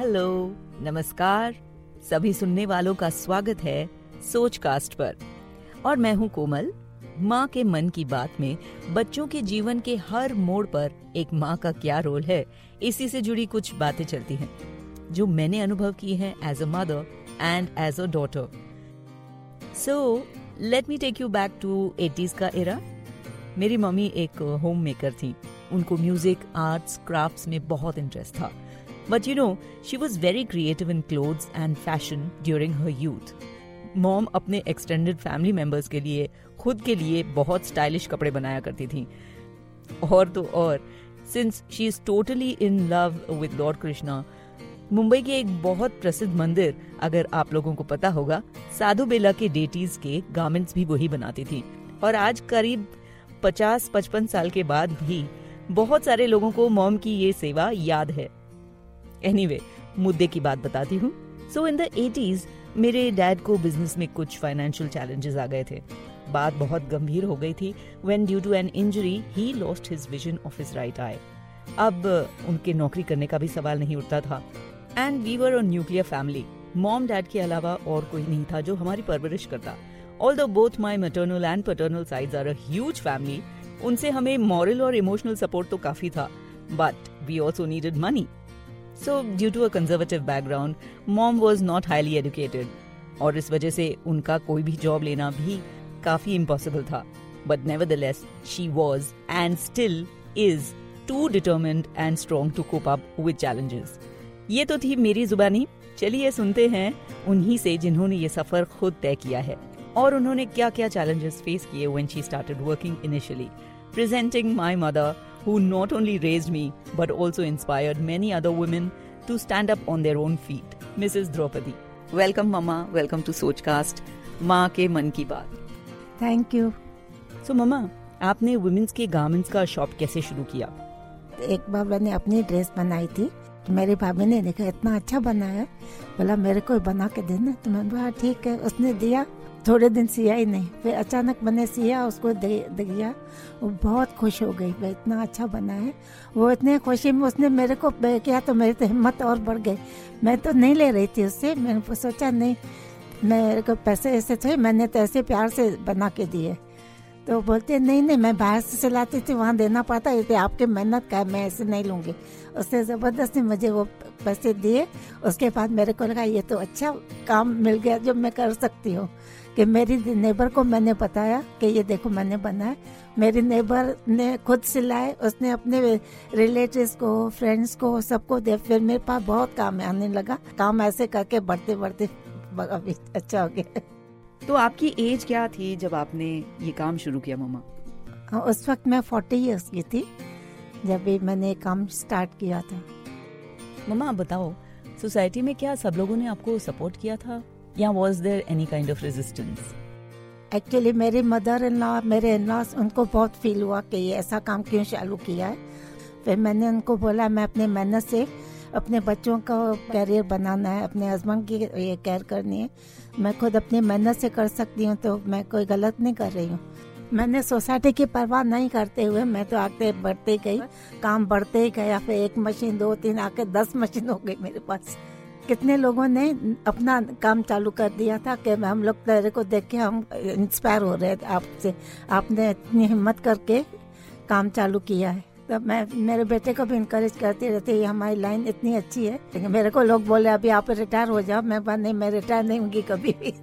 Hello, नमस्कार। सभी सुनने वालों का स्वागत है सोच कास्ट पर। और मैं हूँ कोमल। माँ के मन की बात में बच्चों के जीवन के हर मोड़ पर एक माँ का क्या रोल है, इसी से जुड़ी कुछ बातें चलती हैं, जो मैंने अनुभव की हैं as a mother and as a daughter so let me take you back to eighties का एरा मेरी मम्मी एक होम मेकर थी। उनको म्यूज़िक आर्ट्स क्राफ्ट्स में बहुत इंटरेस्ट था। But you know she was very creative in clothes and fashion during her youth mom अपने extended family members के लिए, खुद के लिए बहुत स्टाइलिश कपड़े बनाया करती थी। और तो और since she is totally in love with lord Krishna Mumbai के एक बहुत प्रसिद्ध मंदिर, अगर आप लोगों को पता होगा, साधु बेला के डेटीज के गार्मेंट्स भी वही बनाती थी। और आज करीब 50-55 साल के बाद भी बहुत सारे लोगों को मॉम की ये सेवा याद है। एनीवे anyway, मुद्दे की बात बताती हूँ। सो इन द एटीज मेरे डैड को बिज़नेस में कुछ फाइनेंशियल चैलेंजेस आ गए थे। बात बहुत गंभीर हो गई थी when due to an injury he lost his vision of his right eye अब उनके नौकरी करने का भी सवाल नहीं उठता था। And we were nuclear family mom dad के अलावा और कोई नहीं था जो हमारी परवरिश करता। Although both my maternal and paternal side are as family उनसे हमें मॉरल और इमोशनल सपोर्ट तो काफ़ी था। But we also needed money so due to a conservative background mom was not highly educated और इस वजह से उनका कोई भी जॉब लेना भी काफ़ी इम्पॉसिबल था. But nevertheless she was and still is too determined and strong to cope up with challenges ये तो थी मेरी जुबानी। चलिए सुनते हैं उन्हीं से जिन्होंने ये सफ़र खुद तय किया है। और उन्होंने क्या क्या चैलेंजेस फेस किए when she started working initially presenting my mother who not only raised me but also inspired many other women to stand up on their own feet, Mrs. Draupadi. Welcome, Mama. Welcome to Sochcast. माँ के मन की बात thank you so mama आपने women's के garments का shop कैसे शुरू किया एक बार मैंने अपनी ड्रेस बनाई थी तो मेरी भाभी ने देखा इतना अच्छा बनाया बोला मेरे को बना के देना तो मैं बोला हाँ, ठीक है उसने दिया थोड़े दिन सिया ही नहीं। फिर अचानक मैंने सिया, उसको दे, दिया। वो बहुत खुश हो गई। भाई इतना अच्छा बना है। वो इतने खुशी में उसने मेरे को किया तो मेरी तो हिम्मत और बढ़ गई। मैं तो नहीं ले रही थी उससे। मैंने सोचा, नहीं, मेरे को पैसे ऐसे थे, मैंने तो ऐसे प्यार से बना के दिए। तो बोलते, नहीं नहीं, मैं बाहर से सिलाती थी, वहाँ देना पड़ता। ये आपके मेहनत का मैं ऐसे नहीं लूँगी। उससे ज़बरदस्ती मुझे वो पैसे दिए। उसके बाद मेरे को लगा, ये तो अच्छा काम मिल गया जो मैं कर सकती हूँ। कि मेरी नेबर को मैंने बताया कि ये देखो मैंने बनाया मेरी नेबर ने खुद सिलाए उसने अपने रिलेटिव्स को फ्रेंड्स को सबको दे फिर मेरे पास बहुत काम आने लगा। काम ऐसे करके बढ़ते बढ़ते अभी अच्छा हो गया। तो आपकी एज क्या थी जब आपने ये काम शुरू किया मामा? हाँ, उस वक्त मैं फोर्टी ईयर्स की थी जब भी मैंने काम स्टार्ट किया था। मम्मा बताओ सोसाइटी में क्या सब लोगों ने आपको सपोर्ट किया था? या was there any kind of resistance actually मेरी मदर इन लॉ मेरे इन लॉ उनको बहुत फील हुआ कि ये ऐसा काम क्यों चालू किया है। फिर मैंने उनको बोला, मैं अपने मेहनत से अपने बच्चों का करियर बनाना है, अपने हस्बैंड की ये केयर करनी है। मैं खुद अपनी मेहनत से कर सकती हूँ तो मैं कोई गलत नहीं कर रही हूँ। मैंने सोसाइटी की परवाह नहीं करते हुए मैं तो आगे बढ़ते गई। काम बढ़ते ही गया, फिर एक मशीन, दो, तीन, आके दस मशीन हो गई मेरे पास। कितने लोगों ने अपना काम चालू कर दिया था कि हम लोग तेरे को देख के हम इंस्पायर हो रहे थे आपसे। आपने इतनी हिम्मत करके काम चालू किया है। तो मैं मेरे बेटे को भी इंकरेज करती रहती है हमारी लाइन इतनी अच्छी है। लेकिन मेरे को लोग बोले अभी आप रिटायर हो जाओ मैं बात नहीं मैं रिटायर नहीं होंगी कभी भी।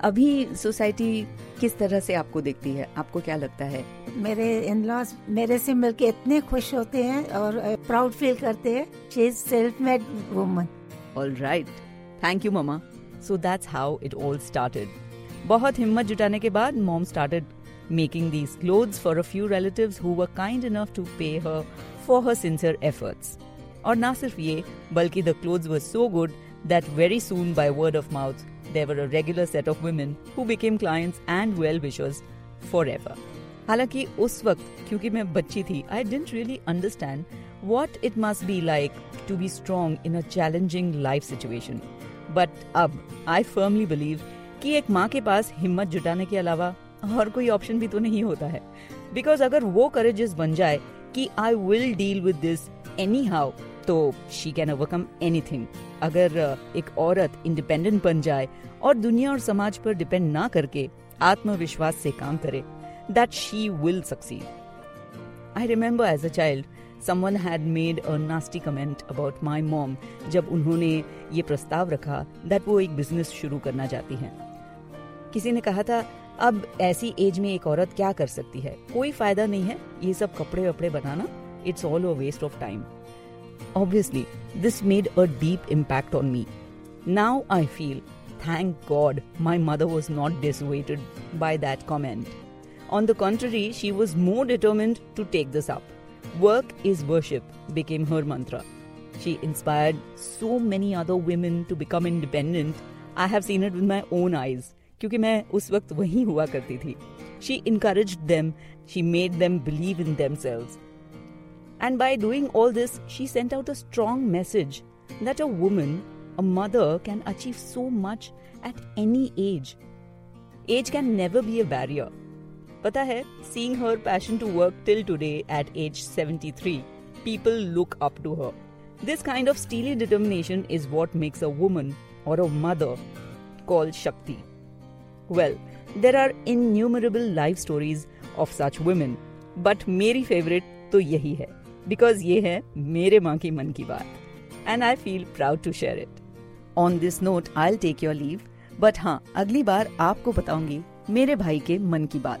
अभी सोसाइटी किस तरह से आपको देखती है? आपको क्या लगता है? मेरे इन लॉज मेरे से मिलके इतने खुश होते हैं और प्राउड फील करते हैं। She is self made woman all right thank you mama so that's how it all started बहुत हिम्मत जुटाने के बाद mom started making these clothes for a few relative kind enough to pay her for her sincere efforts और ना सिर्फ़ ये, बल्कि the clothes were so good that very soon by word of mouth there a regular set of women who became clients and well wishers forever हालाँकि उस वक्त, क्योंकि मैं बच्ची थी I didn't really understand what it must be like to be strong in a challenging life situation but अब I firmly believe कि एक माँ के पास हिम्मत जुटाने के अलावा और कोई ऑप्शन भी तो नहीं होता है। बिकॉज़ अगर वो करेजेस बन जाए कि I will deal with this anyhow तो शी कैन ओवरकम एनीथिंग अगर एक औरत इंडिपेंडेंट बन जाए और दुनिया और समाज पर डिपेंड ना करके आत्मविश्वास से काम करे that she will succeed I remember as a child someone had made a nasty comment about my mom जब उन्होंने ये प्रस्ताव रखा दैट वो एक बिज़नेस शुरू करना चाहती हैं किसी ने कहा था अब ऐसी एज में एक औरत क्या कर सकती है कोई फ़ायदा नहीं है ये सब कपड़े वपड़े बनाना it's all a waste of time obviously this made a deep impact on me now I feel Thank God my mother was not dissuaded by that comment. On the contrary, she was more determined to take this up. Work is worship became her mantra. She inspired so many other women to become independent. I have seen it with my own eyes क्योंकि मैं उस वक्त वहीं हुआ करती थी She encouraged them, she made them believe in themselves. And by doing all this, she sent out a strong message that a woman a mother can achieve so much at any age. Age can never be a barrier. पता है seeing her passion to work till today at age 73 people look up to her this kind of steely determination is what makes a woman और a mother called Shakti well there are innumerable life stories of such women but मेरी favourite तो यही है because ये है मेरे माँ की मन की बात and I feel proud to share it on this note I take your leave but हाँ अगली बार आपको बताऊँगी मेरे भाई के मन की बात।